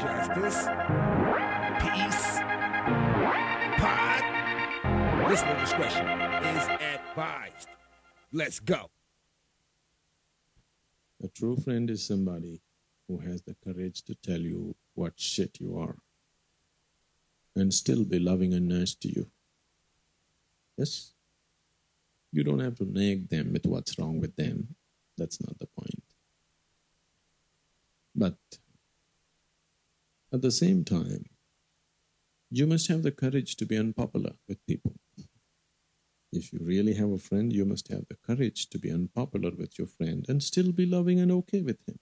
Justice, peace, pod. Listener discretion is advised. Let's go. A true friend is somebody who has the courage to tell you what shit you are and still be loving and nice to you. Yes? You don't have to nag them with what's wrong with them. That's not the point. But at the same time, you must have the courage to be unpopular with people. If you really have a friend, you must have the courage to be unpopular with your friend and still be loving and okay with him.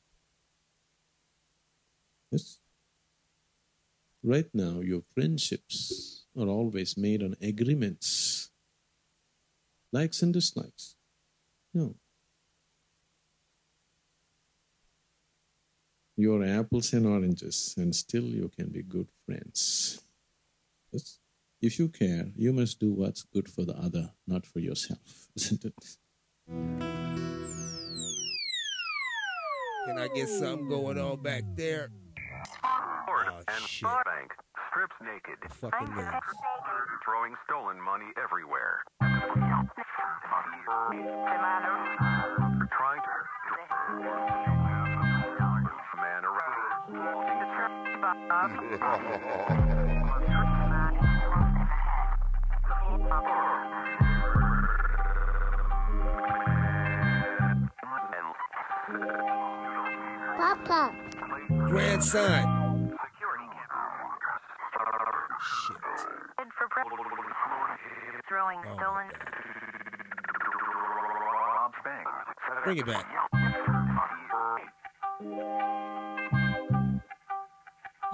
Yes? Right now, your friendships are always made on agreements, likes and dislikes. No. You're apples and oranges, and still you can be good friends. Yes? If you care, you must do what's good for the other, not for yourself, isn't it? Can I get something going on back there? Oh, and shit. Bank strips naked, Fucking names. throwing stolen money everywhere. Trying to Papa. Grandson. security Shit. for throwing Oh, stolen God. robs banks. Bring it back.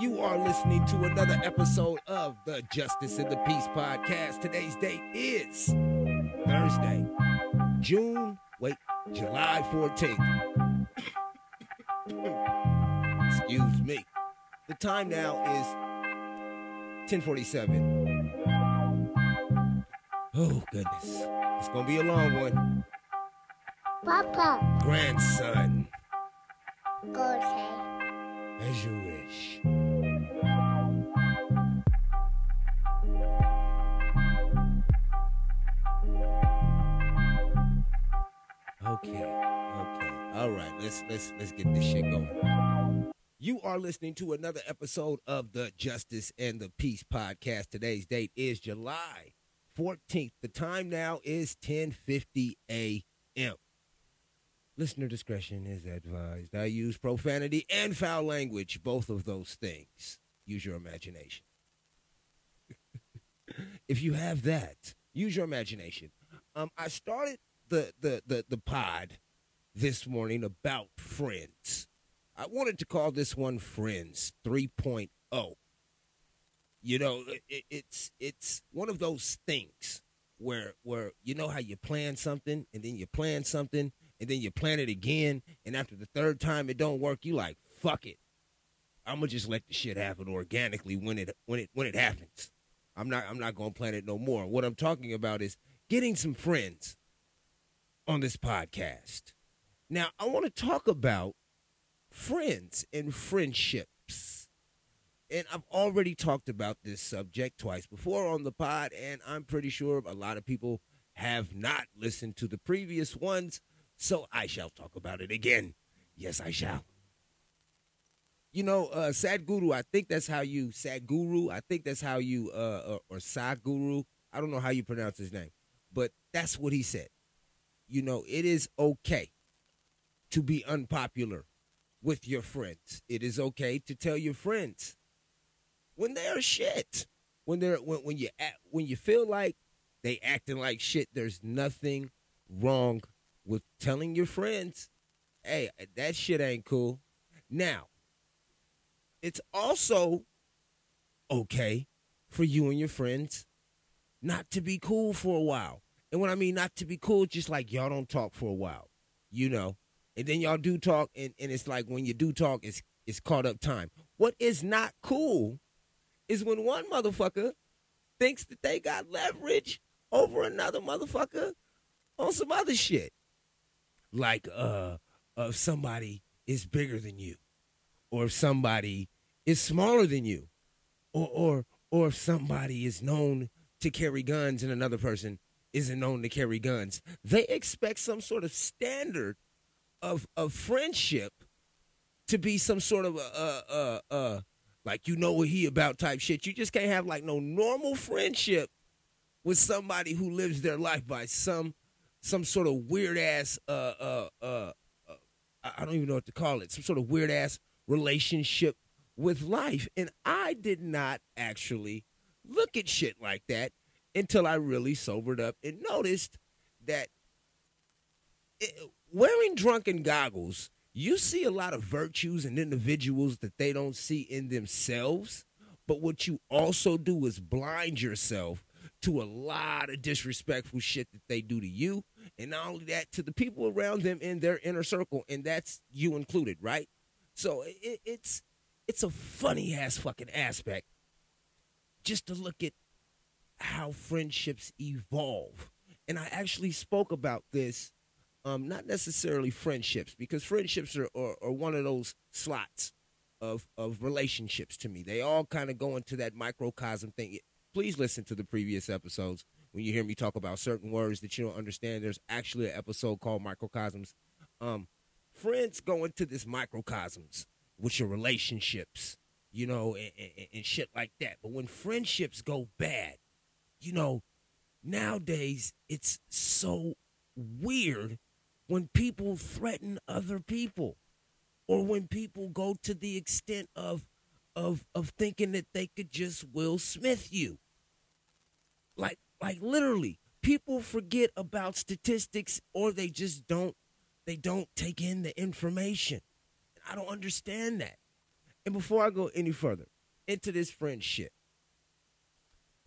You are listening to another episode of the Justice and the Peace podcast. Today's date is Thursday, June, wait, July 14th. Excuse me. The time now is 1047. Oh, goodness. It's going to be a long one. Papa. Grandson, Go say. as you wish. Okay, okay. All right, let's let's let's get this shit going. You are listening to another episode of the Justice and the Peace podcast. Today's date is July 14th. The time now is 10:50 a.m. Listener discretion is advised. I use profanity and foul language, both of those things. Use your imagination. if you have that, use your imagination. Um, I started the, the, the, the pod this morning about friends. I wanted to call this one Friends 3.0. You know, it, it's it's one of those things where where you know how you plan something and then you plan something and then you plan it again and after the third time it don't work, you like fuck it. I'm gonna just let the shit happen organically when it when it when it happens. I'm not I'm not gonna plan it no more. What I'm talking about is getting some friends on this podcast. Now I want to talk about friends and friendships. And I've already talked about this subject twice before on the pod, and I'm pretty sure a lot of people have not listened to the previous ones, so I shall talk about it again. Yes, I shall. You know, uh, Sadhguru, I think that's how you, Sadhguru, I think that's how you, uh, or, or Sadhguru, I don't know how you pronounce his name, but that's what he said. You know, it is okay to be unpopular with your friends. It is okay to tell your friends when they're shit. When they're when, when you act, when you feel like they acting like shit, there's nothing wrong with telling your friends, "Hey, that shit ain't cool." Now, it's also okay for you and your friends not to be cool for a while. And when I mean not to be cool, just like y'all don't talk for a while, you know. And then y'all do talk, and, and it's like when you do talk, it's it's caught up time. What is not cool is when one motherfucker thinks that they got leverage over another motherfucker on some other shit. Like uh, uh if somebody is bigger than you, or if somebody is smaller than you, or or or if somebody is known to carry guns and another person isn't known to carry guns, they expect some sort of standard of of friendship to be some sort of a, a, a, like you know what he about type shit. You just can't have like no normal friendship with somebody who lives their life by some some sort of weird ass uh uh uh, uh I don't even know what to call it. Some sort of weird ass relationship with life. And I did not actually look at shit like that until I really sobered up and noticed that it, wearing drunken goggles, you see a lot of virtues in individuals that they don't see in themselves. But what you also do is blind yourself to a lot of disrespectful shit that they do to you. And not only that, to the people around them in their inner circle. And that's you included, right? So it, it's it's a funny ass fucking aspect just to look at how friendships evolve. And I actually spoke about this, um, not necessarily friendships, because friendships are, are, are one of those slots of, of relationships to me. They all kind of go into that microcosm thing. Please listen to the previous episodes when you hear me talk about certain words that you don't understand. There's actually an episode called Microcosms. Um, friends go into this microcosms with your relationships, you know, and, and, and shit like that. But when friendships go bad, you know, nowadays it's so weird when people threaten other people or when people go to the extent of of of thinking that they could just Will Smith you. Like like literally, people forget about statistics or they just don't they don't take in the information. I don't understand that. And before I go any further into this friendship,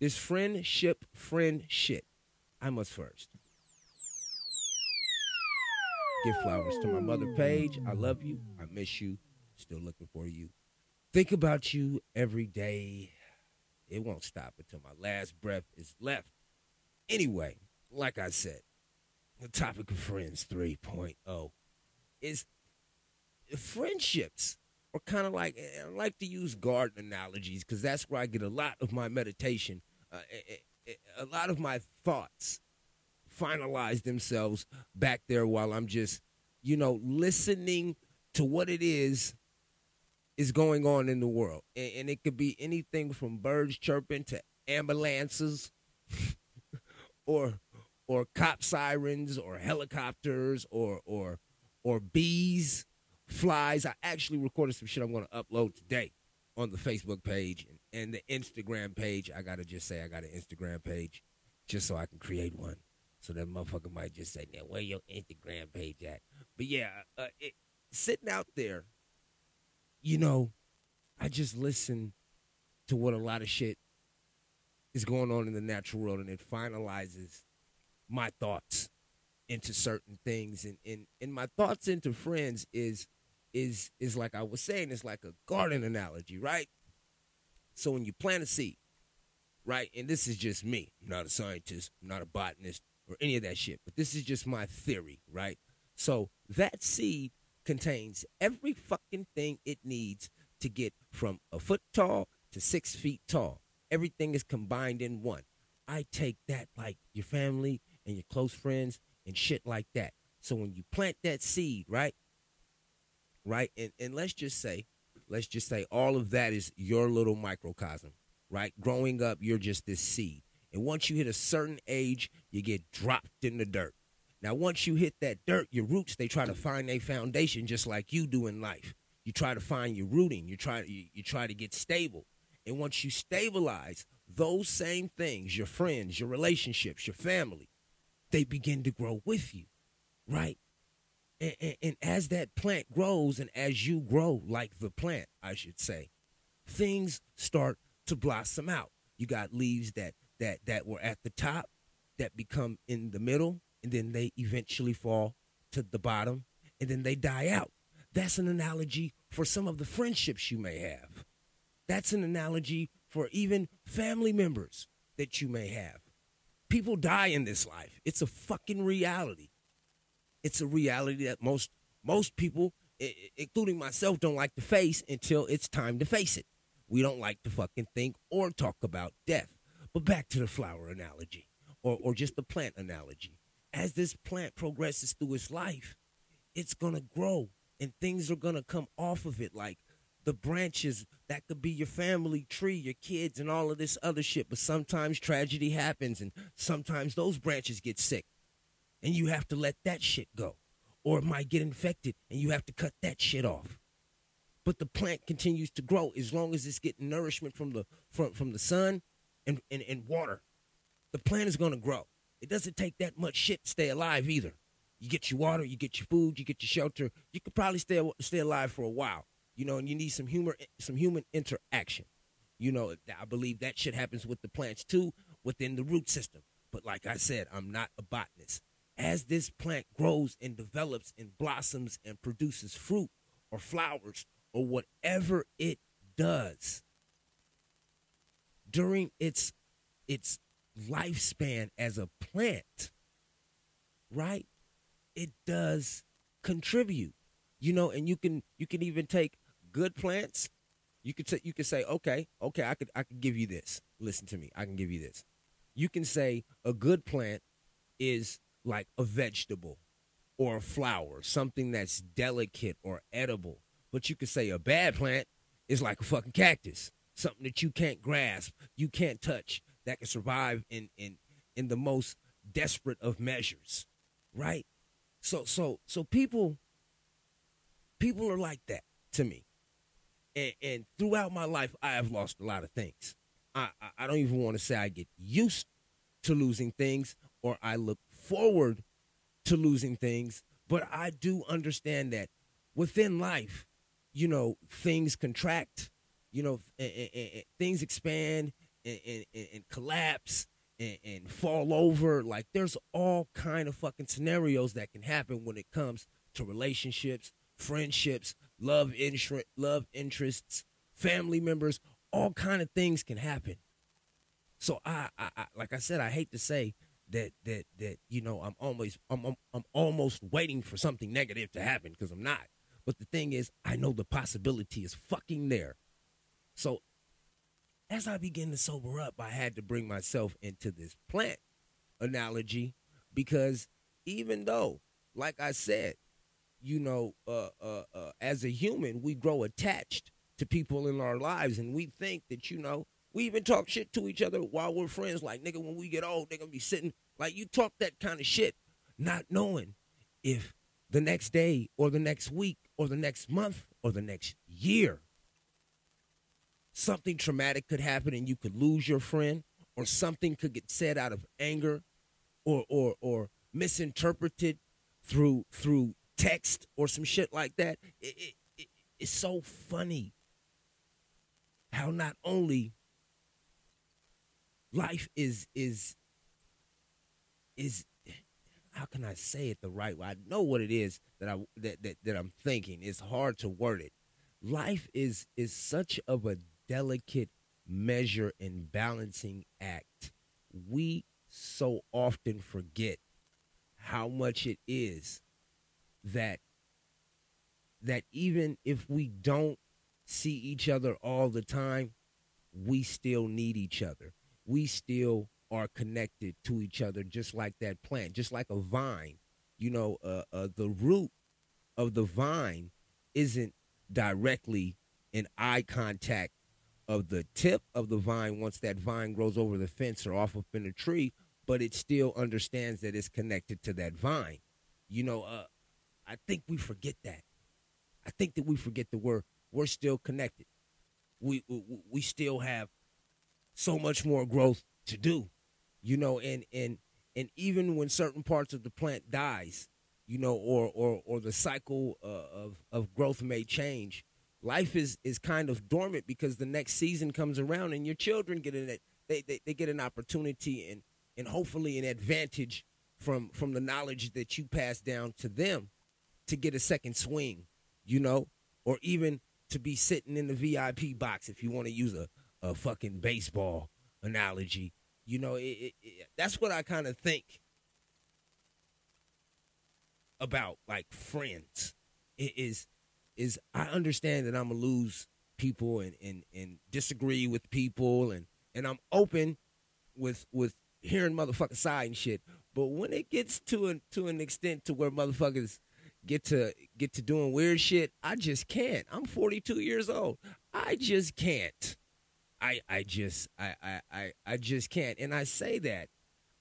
this friendship, friend shit, I must first give flowers to my mother, Paige. I love you. I miss you. Still looking for you. Think about you every day. It won't stop until my last breath is left. Anyway, like I said, the topic of Friends 3.0 is friendships are kind of like eh, I like to use garden analogies because that's where I get a lot of my meditation, uh, eh, eh, a lot of my thoughts finalize themselves back there while I'm just, you know, listening to what it is is going on in the world, and, and it could be anything from birds chirping to ambulances, or or cop sirens, or helicopters, or or or bees flies. I actually recorded some shit I'm going to upload today on the Facebook page and, and, the Instagram page. I got to just say I got an Instagram page just so I can create one. So that motherfucker might just say, now, where your Instagram page at? But yeah, uh, it, sitting out there, you know, I just listen to what a lot of shit is going on in the natural world and it finalizes my thoughts into certain things and, and, and my thoughts into friends is is is like I was saying, it's like a garden analogy, right? So when you plant a seed, right, and this is just me, I'm not a scientist, I'm not a botanist or any of that shit, but this is just my theory, right? So that seed contains every fucking thing it needs to get from a foot tall to six feet tall. Everything is combined in one. I take that like your family and your close friends and shit like that. So when you plant that seed, right? Right? And and let's just say, let's just say all of that is your little microcosm, right? Growing up, you're just this seed. And once you hit a certain age, you get dropped in the dirt. Now, once you hit that dirt, your roots, they try to find a foundation just like you do in life. You try to find your rooting. You try you, you try to get stable. And once you stabilize, those same things, your friends, your relationships, your family, they begin to grow with you, right? And, and, as that plant grows and as you grow like the plant, I should say, things start to blossom out. You got leaves that that that were at the top that become in the middle and then they eventually fall to the bottom and then they die out. That's an analogy for some of the friendships you may have. That's an analogy for even family members that you may have. People die in this life. It's a fucking reality. It's a reality that most most people, including myself, don't like to face until it's time to face it. we don't like to fucking think or talk about death. But back to the flower analogy or, or just the plant analogy. As this plant progresses through its life, it's to grow and things are to come off of it like the branches that could be your family tree, your kids, and all of this other shit. But sometimes tragedy happens, and sometimes those branches get sick, and you have to let that shit go, or it might get infected, and you have to cut that shit off. But the plant continues to grow as long as it's getting nourishment from the from from the sun and and, and water. The plant is to grow. It doesn't take that much shit to stay alive either. You get your water, you get your food, you get your shelter. You could probably stay stay alive for a while you know, and you need some humor, some human interaction. You know, I believe that shit happens with the plants too within the root system. But like I said, I'm not a botanist. As this plant grows and develops and blossoms and produces fruit or flowers or whatever it does during its its lifespan as a plant, right? It does contribute. You know, and you can you can even take good plants, you could t- you could say, okay, okay, I could I could give you this. Listen to me, I can give you this. You can say a good plant is like a vegetable or a flower, something that's delicate or edible. But you could say a bad plant is like a fucking cactus, something that you can't grasp, you can't touch, that can survive in in in the most desperate of measures, right? So so so people people are like that to me and, and throughout my life, I have lost a lot of things. I, I, I don't even want to say I get used to losing things or I look forward to losing things, but I do understand that within life, you know, things contract, you know, and, and, and things expand and, collapse and, fall over. Like there's all kind of fucking scenarios that can happen when it comes to relationships, friendships, love interest, love interests, family members, all kind of things can happen. So I, I, I, like I said, I hate to say that that that you know I'm always I'm I'm, I'm almost waiting for something negative to happen because I'm not. But the thing is, I know the possibility is fucking there. So as I begin to sober up, I had to bring myself into this plant analogy because even though, like I said, you know, uh, uh, uh, as a human, we grow attached to people in our lives, and we think that you know, we even talk shit to each other while we're friends. Like nigga, when we get old, they're gonna be sitting like you talk that kind of shit, not knowing if the next day or the next week or the next month or the next year something traumatic could happen and you could lose your friend or something could get said out of anger or or or misinterpreted through through text or some shit like that. It, it, it, it's so funny how not only life is is is how can I say it the right way? I know what it is that I that, that, that I'm thinking. It's hard to word it. Life is is such of a delicate measure and balancing act. We so often forget how much it is that that even if we don't see each other all the time, we still need each other. We still are connected to each other, just like that plant, just like a vine. You know, uh, uh, the root of the vine isn't directly in eye contact of the tip of the vine once that vine grows over the fence or off up in a tree, but it still understands that it's connected to that vine. You know, uh, I think we forget that. I think that we forget that we're we're still connected. We we, we still have so much more growth to do, you know, and and and even when certain parts of the plant dies, you know, or or or the cycle uh, of of growth may change, life is is kind of dormant because the next season comes around and your children get it. They, they they get an opportunity and and hopefully an advantage from from the knowledge that you pass down to them to get a second swing, you know, or even to be sitting in the VIP box if you want to use a, a fucking baseball analogy. You know, it, it, it, that's what I kind of think about like friends. It is is I understand that I'm gonna lose people and, and, and disagree with people and, and I'm open with with hearing motherfuckers side and shit. But when it gets to an to an extent to where motherfuckers get to get to doing weird shit, I just can't. I'm 42 years old. I just can't. I I just I I I, just can't. And I say that.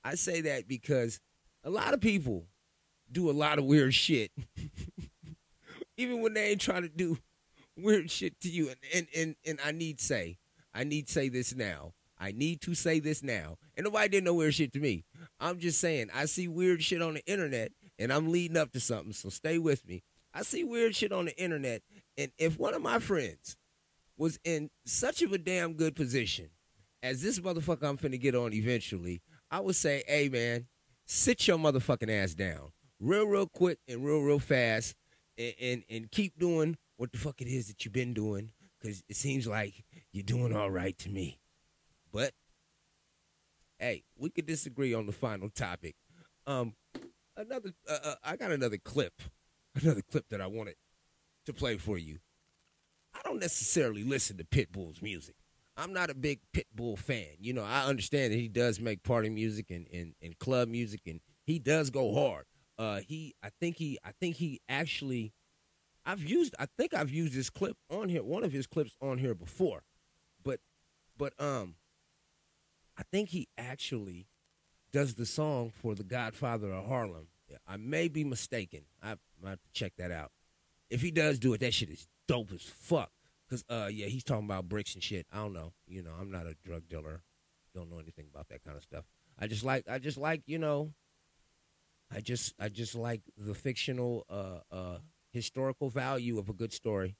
I say that because a lot of people do a lot of weird shit. Even when they ain't trying to do weird shit to you. And and and, and I need say, I need say this now. I need to say this now. And nobody did no weird shit to me. I'm just saying, I see weird shit on the internet and I'm leading up to something, so stay with me. I see weird shit on the internet, and if one of my friends was in such of a damn good position as this motherfucker I'm finna get on eventually, I would say, hey man, sit your motherfucking ass down. Real, real quick and real, real fast and, and, and keep doing what the fuck it is that you've been doing, because it seems like you're doing all right to me. But hey, we could disagree on the final topic. Um, another, uh, uh, I got another clip, another clip that I wanted to play for you. I don't necessarily listen to Pitbull's music. I'm not a big Pitbull fan. You know, I understand that he does make party music and, and, and club music, and he does go hard. Uh, he, I think he, I think he actually, I've used, I think I've used this clip on here, one of his clips on here before, but, but um, I think he actually does the song for the Godfather of Harlem. I may be mistaken. I might have to check that out. If he does do it, that shit is dope as fuck. Cause uh yeah, he's talking about bricks and shit. I don't know. You know, I'm not a drug dealer. Don't know anything about that kind of stuff. I just like I just like, you know, I just I just like the fictional uh uh historical value of a good story.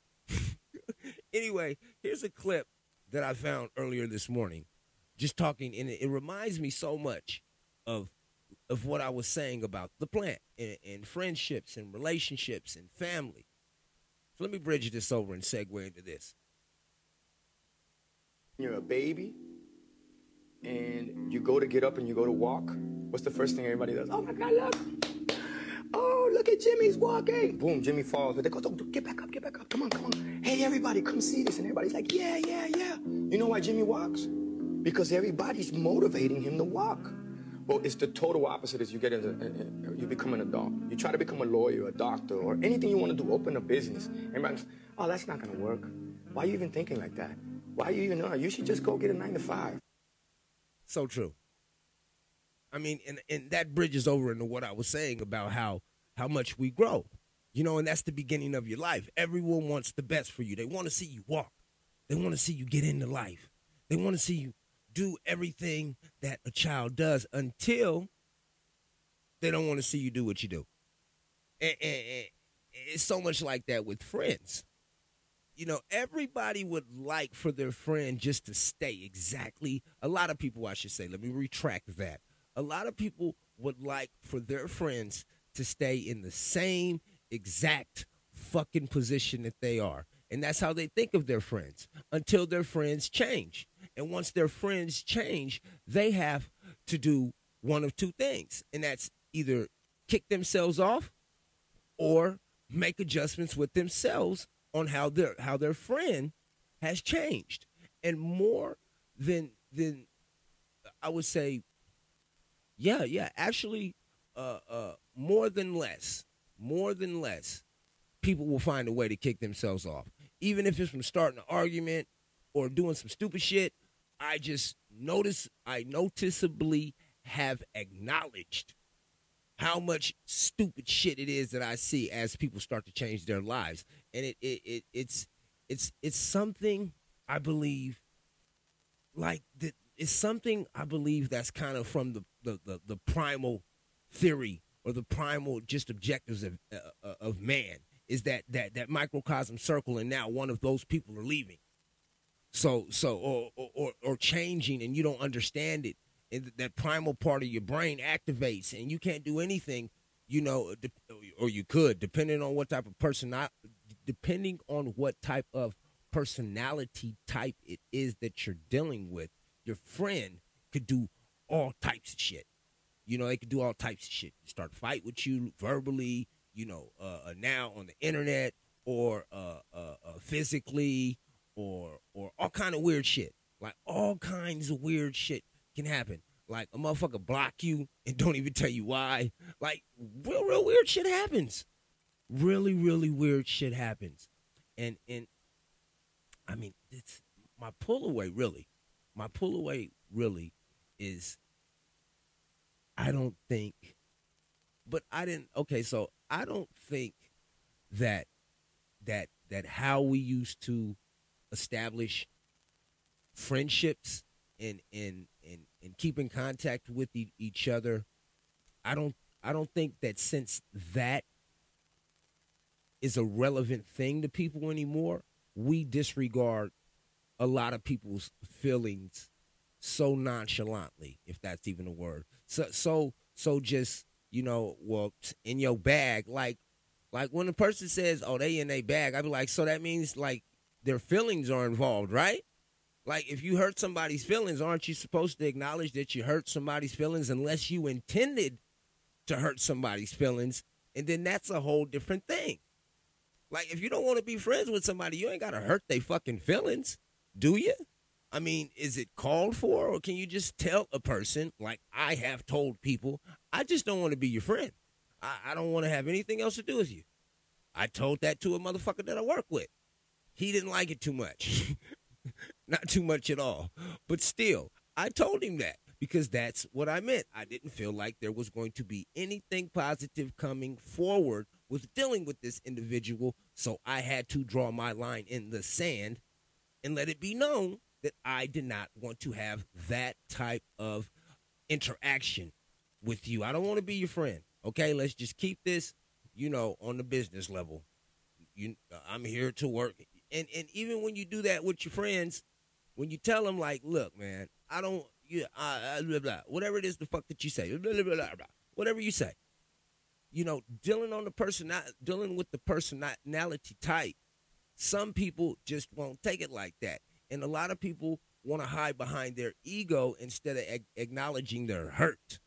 anyway, here's a clip that I found earlier this morning. Just talking and it, reminds me so much of of what I was saying about the plant and, and friendships and relationships and family. Let me bridge this over and segue into this. You're a baby and you go to get up and you go to walk. What's the first thing everybody does? Oh my God, look. Oh, look at Jimmy's walking. Boom, Jimmy falls. But they go, get back up, get back up. Come on, come on. Hey, everybody, come see this. And everybody's like, yeah, yeah, yeah. You know why Jimmy walks? Because everybody's motivating him to walk. Well, it's the total opposite as you get into, you become an adult. You try to become a lawyer, a doctor, or anything you want to do, open a business. Everybody's, oh, that's not going to work. Why are you even thinking like that? Why are you even? You should just go get a nine to five. So true. I mean, and, and that bridges over into what I was saying about how how much we grow. You know, and that's the beginning of your life. Everyone wants the best for you. They want to see you walk. They want to see you get into life. They want to see you do everything that a child does until they don't want to see you do what you do. And, and, and it's so much like that with friends. You know, everybody would like for their friend just to stay exactly. A lot of people, I should say, let me retract that. A lot of people would like for their friends to stay in the same exact fucking position that they are. And that's how they think of their friends until their friends change. And once their friends change, they have to do one of two things. And that's either kick themselves off or make adjustments with themselves on how their how their friend has changed. And more than than I would say yeah, yeah, actually uh uh more than less, more than less, people will find a way to kick themselves off. Even if it's from starting an argument or doing some stupid shit, I just notice I noticeably have acknowledged how much stupid shit it is that I see as people start to change their lives. And it, it, it it's it's it's something I believe like that it's something I believe that's kind of from the, the, the, the primal theory or the primal just objectives of uh, uh, of man is that that that microcosm circle and now one of those people are leaving so so or or or changing and you don't understand it and that primal part of your brain activates and you can't do anything you know or you could depending on what type of person depending on what type of personality type it is that you're dealing with your friend could do all types of shit you know, they could do all types of shit. Start a fight with you verbally, you know, uh, uh now on the internet or uh, uh, uh, physically or or all kind of weird shit. Like all kinds of weird shit can happen. Like a motherfucker block you and don't even tell you why. Like real, real weird shit happens. Really, really weird shit happens. And and I mean, it's my pull away really. My pull away really is I don't think but I didn't okay, so I don't think that that that how we used to establish friendships and and and, and keep in contact with e- each other. I don't i don't think that since that is a relevant thing to people anymore we disregard a lot of people's feelings so nonchalantly if that's even a word. So so so just you know well in your bag like like when a person says, "Oh, they in their bag," I'd be like, "So that means like their feelings are involved, right?" Like if you hurt somebody's feelings, aren't you supposed to acknowledge that you hurt somebody's feelings unless you intended to hurt somebody's feelings, and then that's a whole different thing. Like if you don't want to be friends with somebody, you ain't got to hurt their fucking feelings, do you? I mean, is it called for, or can you just tell a person, like I have told people, I just don't want to be your friend. I, I don't want to have anything else to do with you. I told that to a motherfucker that I work with. He didn't like it too much. Not too much at all. But still, I told him that because that's what I meant. I didn't feel like there was going to be anything positive coming forward with dealing with this individual. So I had to draw my line in the sand and let it be known that I did not want to have that type of interaction with you. I don't want to be your friend. Okay, let's just keep this, you know, on the business level. You, I'm here to work, and and even when you do that with your friends, when you tell them like, look, man, I don't, you, blah, blah, whatever it is, the fuck that you say, blah, blah, blah, blah, whatever you say, you know, dealing on the person, not dealing with the personality type. Some people just won't take it like that, and a lot of people want to hide behind their ego instead of ag- acknowledging their hurt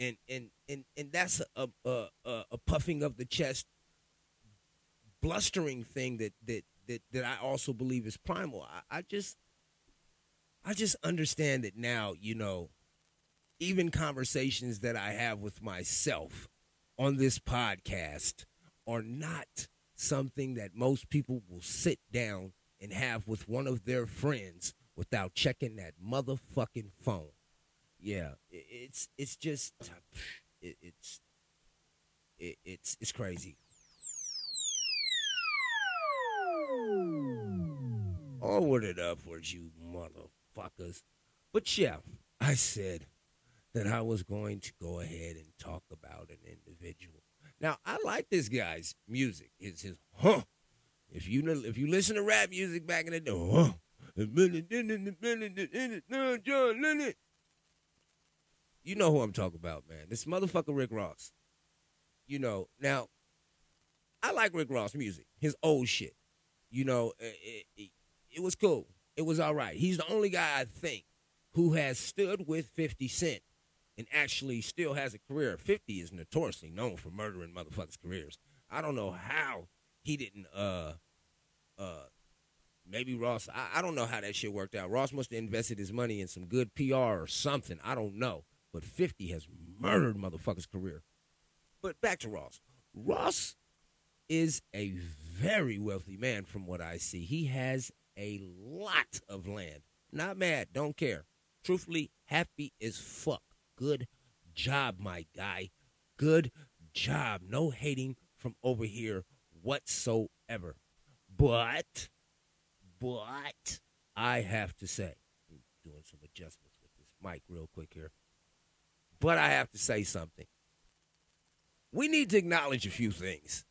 and and and and that's a a, a, a puffing of the chest, blustering thing that that that that I also believe is primal. I, I just I just understand that now. You know, even conversations that I have with myself on this podcast are not something that most people will sit down and have with one of their friends without checking that motherfucking phone yeah, it's it's just it, it's it, it's it's crazy. Forward it upwards, you motherfuckers. But yeah, I said that I was going to go ahead and talk about an individual. Now, I like this guy's music. It's his huh. If you if you listen to rap music back in the day, huh. You know who I'm talking about, man. This motherfucker Rick Ross. You know, now, I like Rick Ross music, his old shit. You know, it, it, it was cool. It was all right. He's the only guy I think who has stood with 50 Cent and actually still has a career. 50 is notoriously known for murdering motherfuckers' careers. I don't know how he didn't, uh, uh, maybe Ross, I, I don't know how that shit worked out. Ross must have invested his money in some good PR or something. I don't know but 50 has murdered motherfucker's career. But back to Ross. Ross is a very wealthy man from what I see. He has a lot of land. Not mad, don't care. Truthfully, happy as fuck. Good job, my guy. Good job. No hating from over here whatsoever. But, but, I have to say, doing some adjustments with this mic real quick here. But I have to say something. We need to acknowledge a few things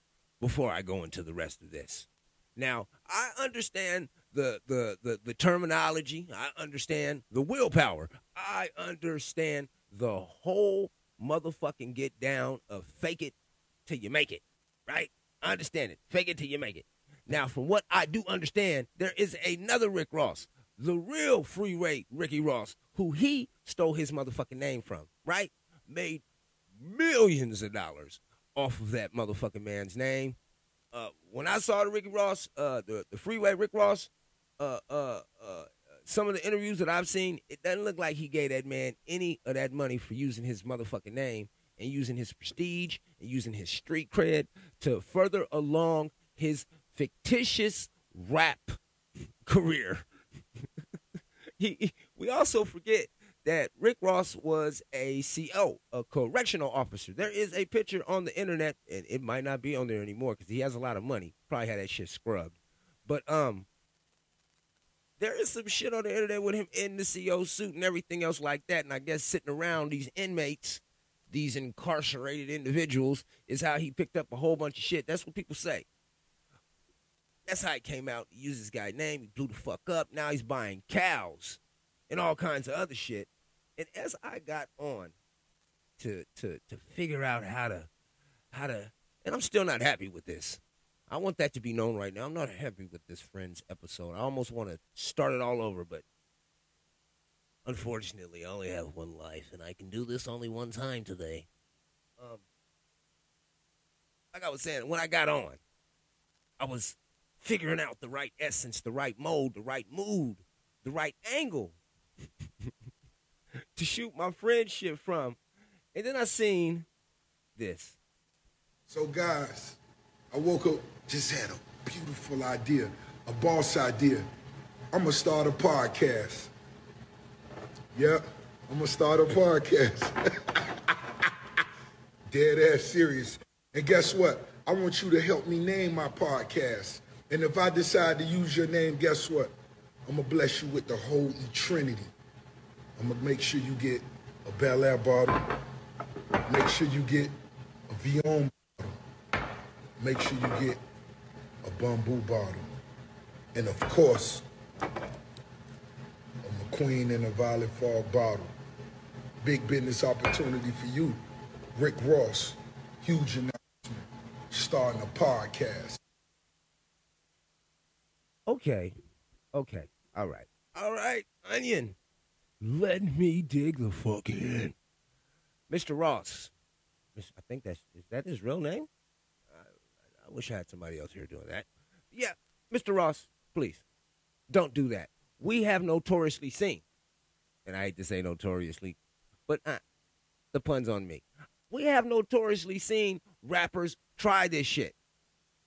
before I go into the rest of this. Now, I understand the, the, the, the terminology. I understand the willpower. I understand the whole motherfucking get down of fake it till you make it, right? I understand it. Fake it till you make it. Now, from what I do understand, there is another Rick Ross, the real freeway Ricky Ross, who he stole his motherfucking name from, right? Made millions of dollars off of that motherfucking man's name. Uh, when I saw the Ricky Ross, uh, the, the freeway Rick Ross, uh, uh, uh, some of the interviews that I've seen, it doesn't look like he gave that man any of that money for using his motherfucking name and using his prestige and using his street cred to further along his fictitious rap career. he, he- we also forget that Rick Ross was a CO, a correctional officer. There is a picture on the internet, and it might not be on there anymore because he has a lot of money. Probably had that shit scrubbed. But um, there is some shit on the internet with him in the CO suit and everything else like that. And I guess sitting around these inmates, these incarcerated individuals, is how he picked up a whole bunch of shit. That's what people say. That's how it came out. He used this guy's name. He blew the fuck up. Now he's buying cows and all kinds of other shit. And as I got on to to to figure out how to how to, and I'm still not happy with this. I want that to be known right now. I'm not happy with this Friends episode. I almost want to start it all over, but unfortunately, I only have one life, and I can do this only one time today. Um, like I was saying, when I got on, I was figuring out the right essence, the right mode, the right mood, the right angle to shoot my friendship from. And then I seen this. So, guys, I woke up, just had a beautiful idea, a boss idea. I'm gonna start a podcast. Yep, I'm gonna start a podcast. Dead ass serious. And guess what? I want you to help me name my podcast. And if I decide to use your name, guess what? I'm gonna bless you with the whole Trinity. I'm gonna make sure you get a Belaire bottle. Make sure you get a Villon bottle. Make sure you get a Bumbu bottle. And of course, a McQueen and a Violet Fog bottle. Big business opportunity for you. Rick Ross, huge announcement, starting a podcast. Okay. Okay. All right. All right. Onion. Let me dig the fuck in. Mr. Ross. I think that's is that his real name? I, I wish I had somebody else here doing that. Yeah, Mr. Ross, please don't do that. We have notoriously seen, and I hate to say notoriously, but uh, the pun's on me. We have notoriously seen rappers try this shit.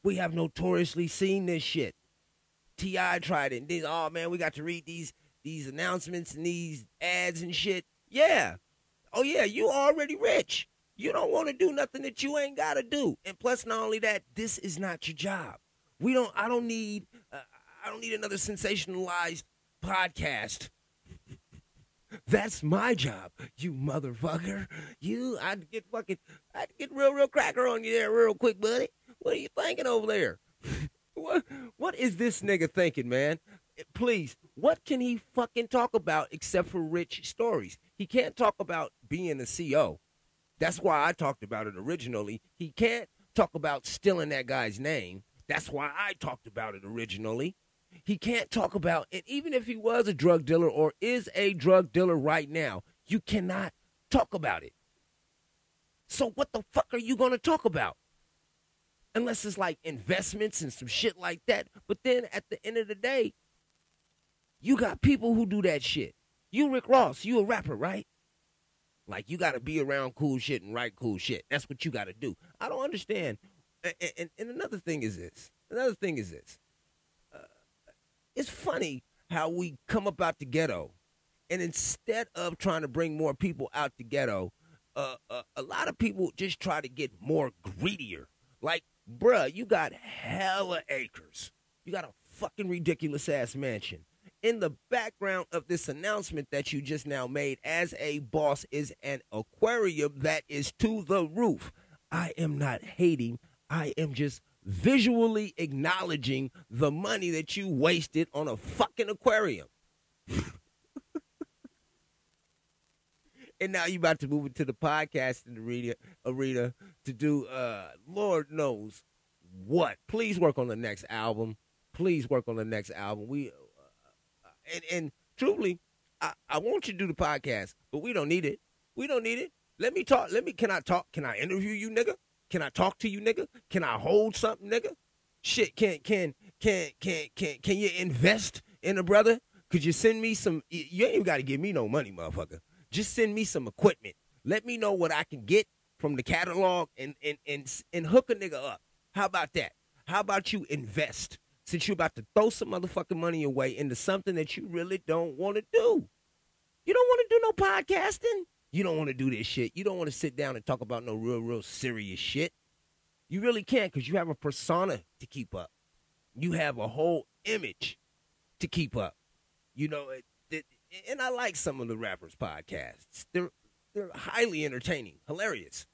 We have notoriously seen this shit. T.I. tried it. And then, oh man, we got to read these these announcements and these ads and shit. Yeah. Oh yeah, you already rich. You don't want to do nothing that you ain't got to do. And plus, not only that, this is not your job. We don't. I don't need. Uh, I don't need another sensationalized podcast. That's my job, you motherfucker. You, I'd get fucking, I'd get real, real cracker on you there, real quick, buddy. What are you thinking over there? what, what is this nigga thinking, man? Please, what can he fucking talk about except for rich stories? He can't talk about being a CO. That's why I talked about it originally. He can't talk about stealing that guy's name. That's why I talked about it originally. He can't talk about, and even if he was a drug dealer or is a drug dealer right now, you cannot talk about it. So what the fuck are you going to talk about? Unless it's like investments and some shit like that. But then at the end of the day, you got people who do that shit. You Rick Ross, you a rapper, right? Like you got to be around cool shit and write cool shit. That's what you got to do. I don't understand. And, and, and another thing is this. Another thing is this. Uh, it's funny how we come up out the ghetto, and instead of trying to bring more people out the ghetto, uh, uh, a lot of people just try to get more greedier. Like, bruh, you got hella acres. You got a fucking ridiculous ass mansion. In the background of this announcement that you just now made as a boss is an aquarium that is to the roof. I am not hating. I am just visually acknowledging the money that you wasted on a fucking aquarium. and now you about to move into the podcasting arena, arena to do uh Lord knows what. Please work on the next album. Please work on the next album. We and and truly, I, I want you to do the podcast, but we don't need it. We don't need it. Let me talk. Let me. Can I talk? Can I interview you, nigga? Can I talk to you, nigga? Can I hold something, nigga? Shit. Can can can can can can you invest And a brother, could you send me some? You ain't even got to give me no money, motherfucker. Just send me some equipment. Let me know what I can get from the catalog and and and and hook a nigga up. How about that? How about you invest since you're about to throw some motherfucking money away into something that you really don't want to do? You don't want to do no podcasting. You don't want to do this shit. You don't want to sit down and talk about no real, real serious shit. You really can't because you have a persona to keep up. You have a whole image to keep up. You know, it, it, and I like some of the rappers' podcasts. They're they're highly entertaining, hilarious.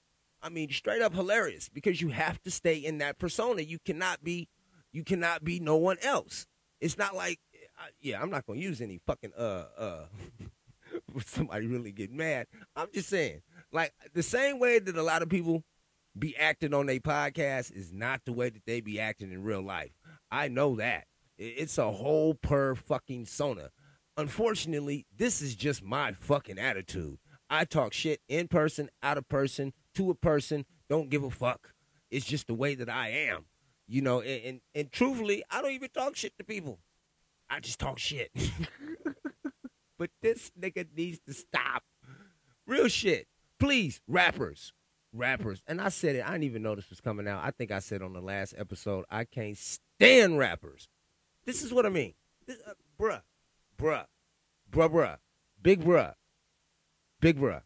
I mean, straight up hilarious because you have to stay in that persona. You cannot be, you cannot be no one else. It's not like, I, yeah, I'm not gonna use any fucking uh uh. somebody really get mad. I'm just saying, like the same way that a lot of people be acting on their podcast is not the way that they be acting in real life. I know that. It's a whole per fucking sona. Unfortunately, this is just my fucking attitude. I talk shit in person, out of person, to a person, don't give a fuck. It's just the way that I am. You know, and, and, and truthfully, I don't even talk shit to people. I just talk shit. but this nigga needs to stop. Real shit. Please, rappers. Rappers. And I said it, I didn't even know this was coming out. I think I said on the last episode, I can't stand rappers. This is what I mean. This, uh, bruh, bruh, bruh, bruh, big bruh, big bruh,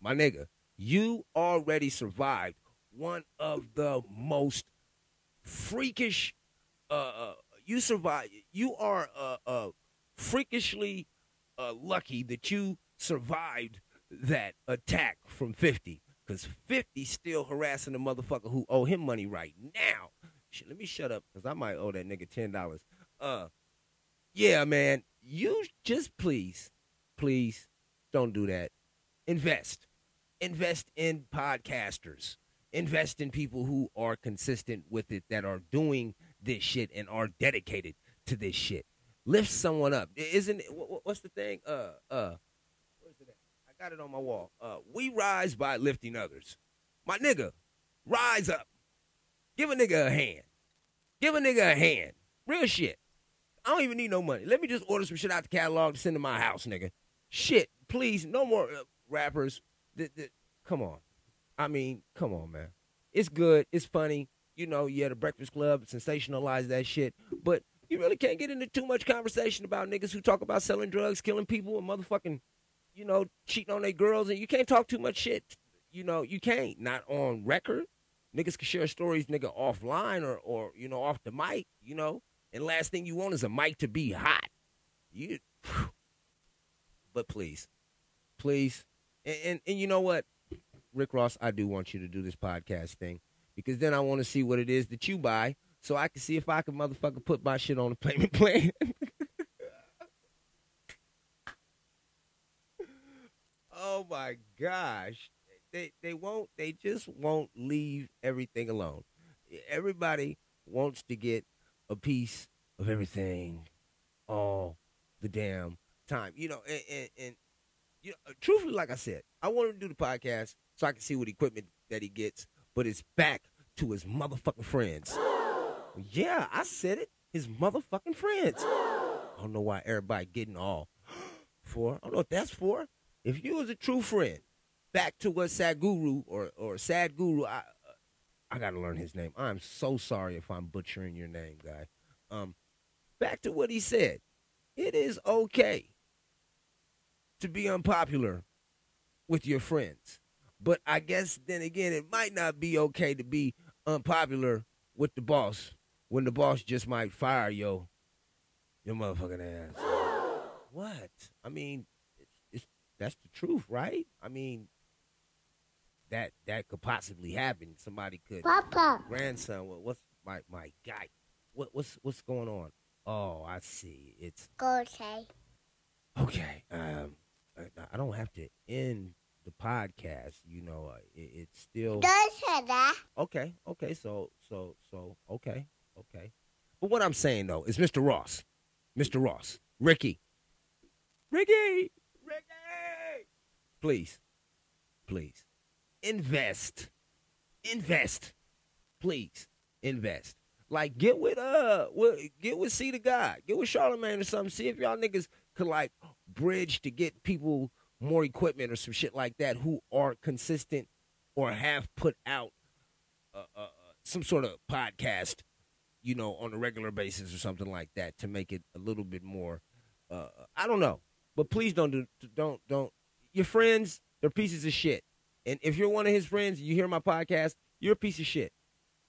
my nigga, you already survived one of the most freakish, uh, uh you survive, you are, uh, uh, freakishly, uh, lucky that you survived that attack from 50 because 50 still harassing the motherfucker who owe him money right now. Shit, let me shut up because i might owe that nigga $10 uh yeah man you just please please don't do that. Invest. Invest in podcasters invest in people who are consistent with it that are doing this shit and are dedicated to this shit lift someone up isn't it wh- wh- what's the thing uh uh where's it at? I got it on my wall. Uh, we rise by lifting others. My nigga, rise up. Give a nigga a hand. Give a nigga a hand. Real shit. I don't even need no money. Let me just order some shit out the catalog to send to my house, nigga. Shit, please, no more uh, rappers. Th- th- come on. I mean, come on, man. It's good. It's funny. You know, you had a Breakfast Club, sensationalize that shit. But you really can't get into too much conversation about niggas who talk about selling drugs, killing people, and motherfucking you know, cheating on their girls, and you can't talk too much shit. You know, you can't. Not on record. Niggas can share stories, nigga, offline or, or you know, off the mic, you know. And last thing you want is a mic to be hot. You, but please, please, and, and and you know what, Rick Ross, I do want you to do this podcast thing because then I want to see what it is that you buy, so I can see if I can motherfucker put my shit on the payment plan. oh my gosh they they won't they just won't leave everything alone everybody wants to get a piece of everything all the damn time you know and, and, and you know, truthfully like i said i want him to do the podcast so i can see what equipment that he gets but it's back to his motherfucking friends yeah i said it his motherfucking friends i don't know why everybody getting all for i don't know what that's for if you was a true friend, back to what Sadhguru or or Sad Guru, I I gotta learn his name. I'm so sorry if I'm butchering your name, guy. Um, back to what he said. It is okay to be unpopular with your friends, but I guess then again, it might not be okay to be unpopular with the boss when the boss just might fire yo your motherfucking ass. what? I mean, it's that's the truth, right? I mean, that that could possibly happen. Somebody could Papa. grandson. What, what's my my guy? What what's what's going on? Oh, I see. It's okay. okay. Um, I, I don't have to end the podcast. You know, uh, it, it's still Don't say that. okay. Okay. So so so okay okay. But what I'm saying though is, Mr. Ross, Mr. Ross, Ricky, Ricky, Ricky, please, please, invest, invest, please, invest. Like get with uh, with, get with See the God, get with Charlemagne or something. See if y'all niggas could like bridge to get people more equipment or some shit like that who are consistent or have put out uh, uh, uh, some sort of podcast, you know, on a regular basis or something like that to make it a little bit more. Uh, I don't know, but please don't do don't don't. Your friends, they're pieces of shit, and if you're one of his friends, you hear my podcast, you're a piece of shit.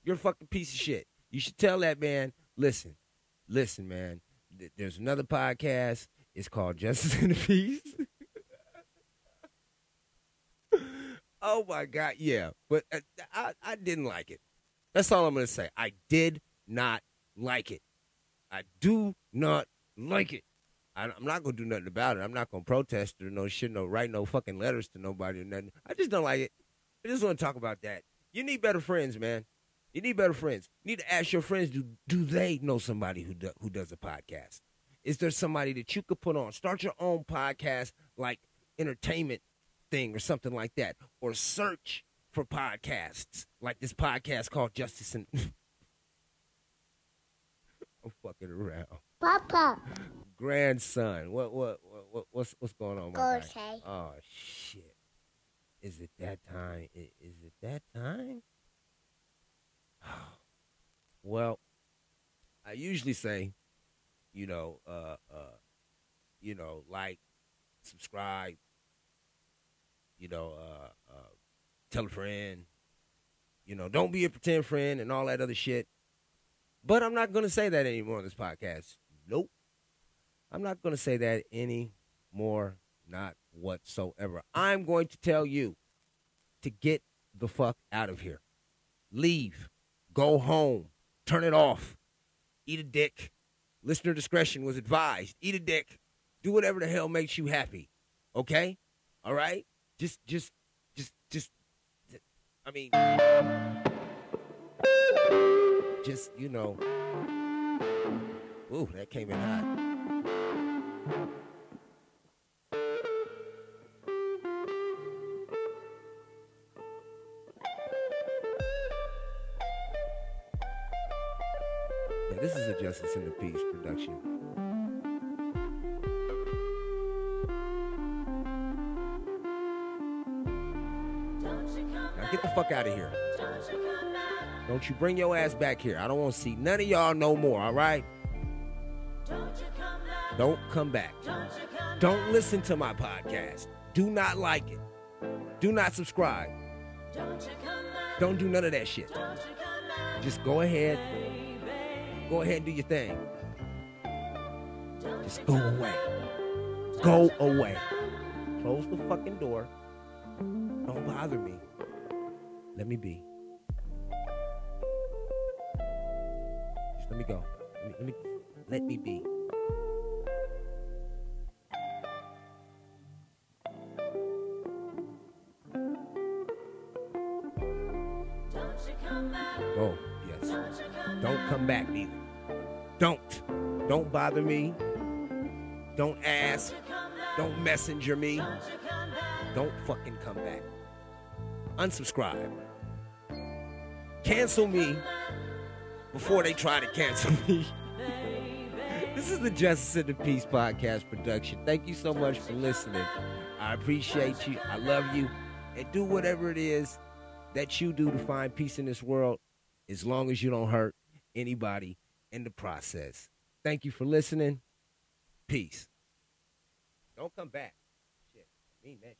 You're a fucking piece of shit. You should tell that man, listen, listen, man. th- There's another podcast. It's called Justice and the Peace. oh my God, yeah. But uh, I, I didn't like it. That's all I'm gonna say. I did not like it. I do not like it. I, I'm not gonna do nothing about it. I'm not gonna protest or no shit, no write no fucking letters to nobody or nothing. I just don't like it. I just want to talk about that. You need better friends, man. You need better friends. You need to ask your friends do do they know somebody who do, who does a podcast? Is there somebody that you could put on? Start your own podcast, like entertainment thing or something like that, or search for podcasts like this podcast called Justice and. I'm fucking around. Papa. Grandson, what what what, what what's what's going on, my? Okay. Oh shit! Is it that time? Is it that time? well, I usually say, you know, uh, uh, you know, like, subscribe, you know, uh, uh, tell a friend, you know, don't be a pretend friend and all that other shit. But I'm not going to say that anymore on this podcast. Nope. I'm not going to say that anymore, not whatsoever. I'm going to tell you to get the fuck out of here. Leave. Go home. Turn it off. Eat a dick. Listener discretion was advised. Eat a dick. Do whatever the hell makes you happy. Okay? All right? Just, just, just, just, I mean, just, you know. Ooh, that came in hot. This is a Justice in the Peace production. Get the fuck out of here. Don't you bring your ass back here. I don't want to see none of y'all no more, all right? Don't come back. Don't listen to my podcast. Do not like it. Do not subscribe. Don't do none of that shit. Just go ahead. Go ahead and do your thing. Just go away. Go away. Close the fucking door. Don't bother me. Let me be. Just let me go. Let me, let me, let me be. Oh, yes. Don't come back neither. Don't. Don't bother me. Don't ask. Don't messenger me. Don't fucking come back. Unsubscribe. Cancel me before they try to cancel me. this is the Justice and the Peace podcast production. Thank you so much for listening. I appreciate you. I love you. And do whatever it is that you do to find peace in this world as long as you don't hurt anybody in the process. Thank you for listening. Peace. Don't come back. Shit. I mean that.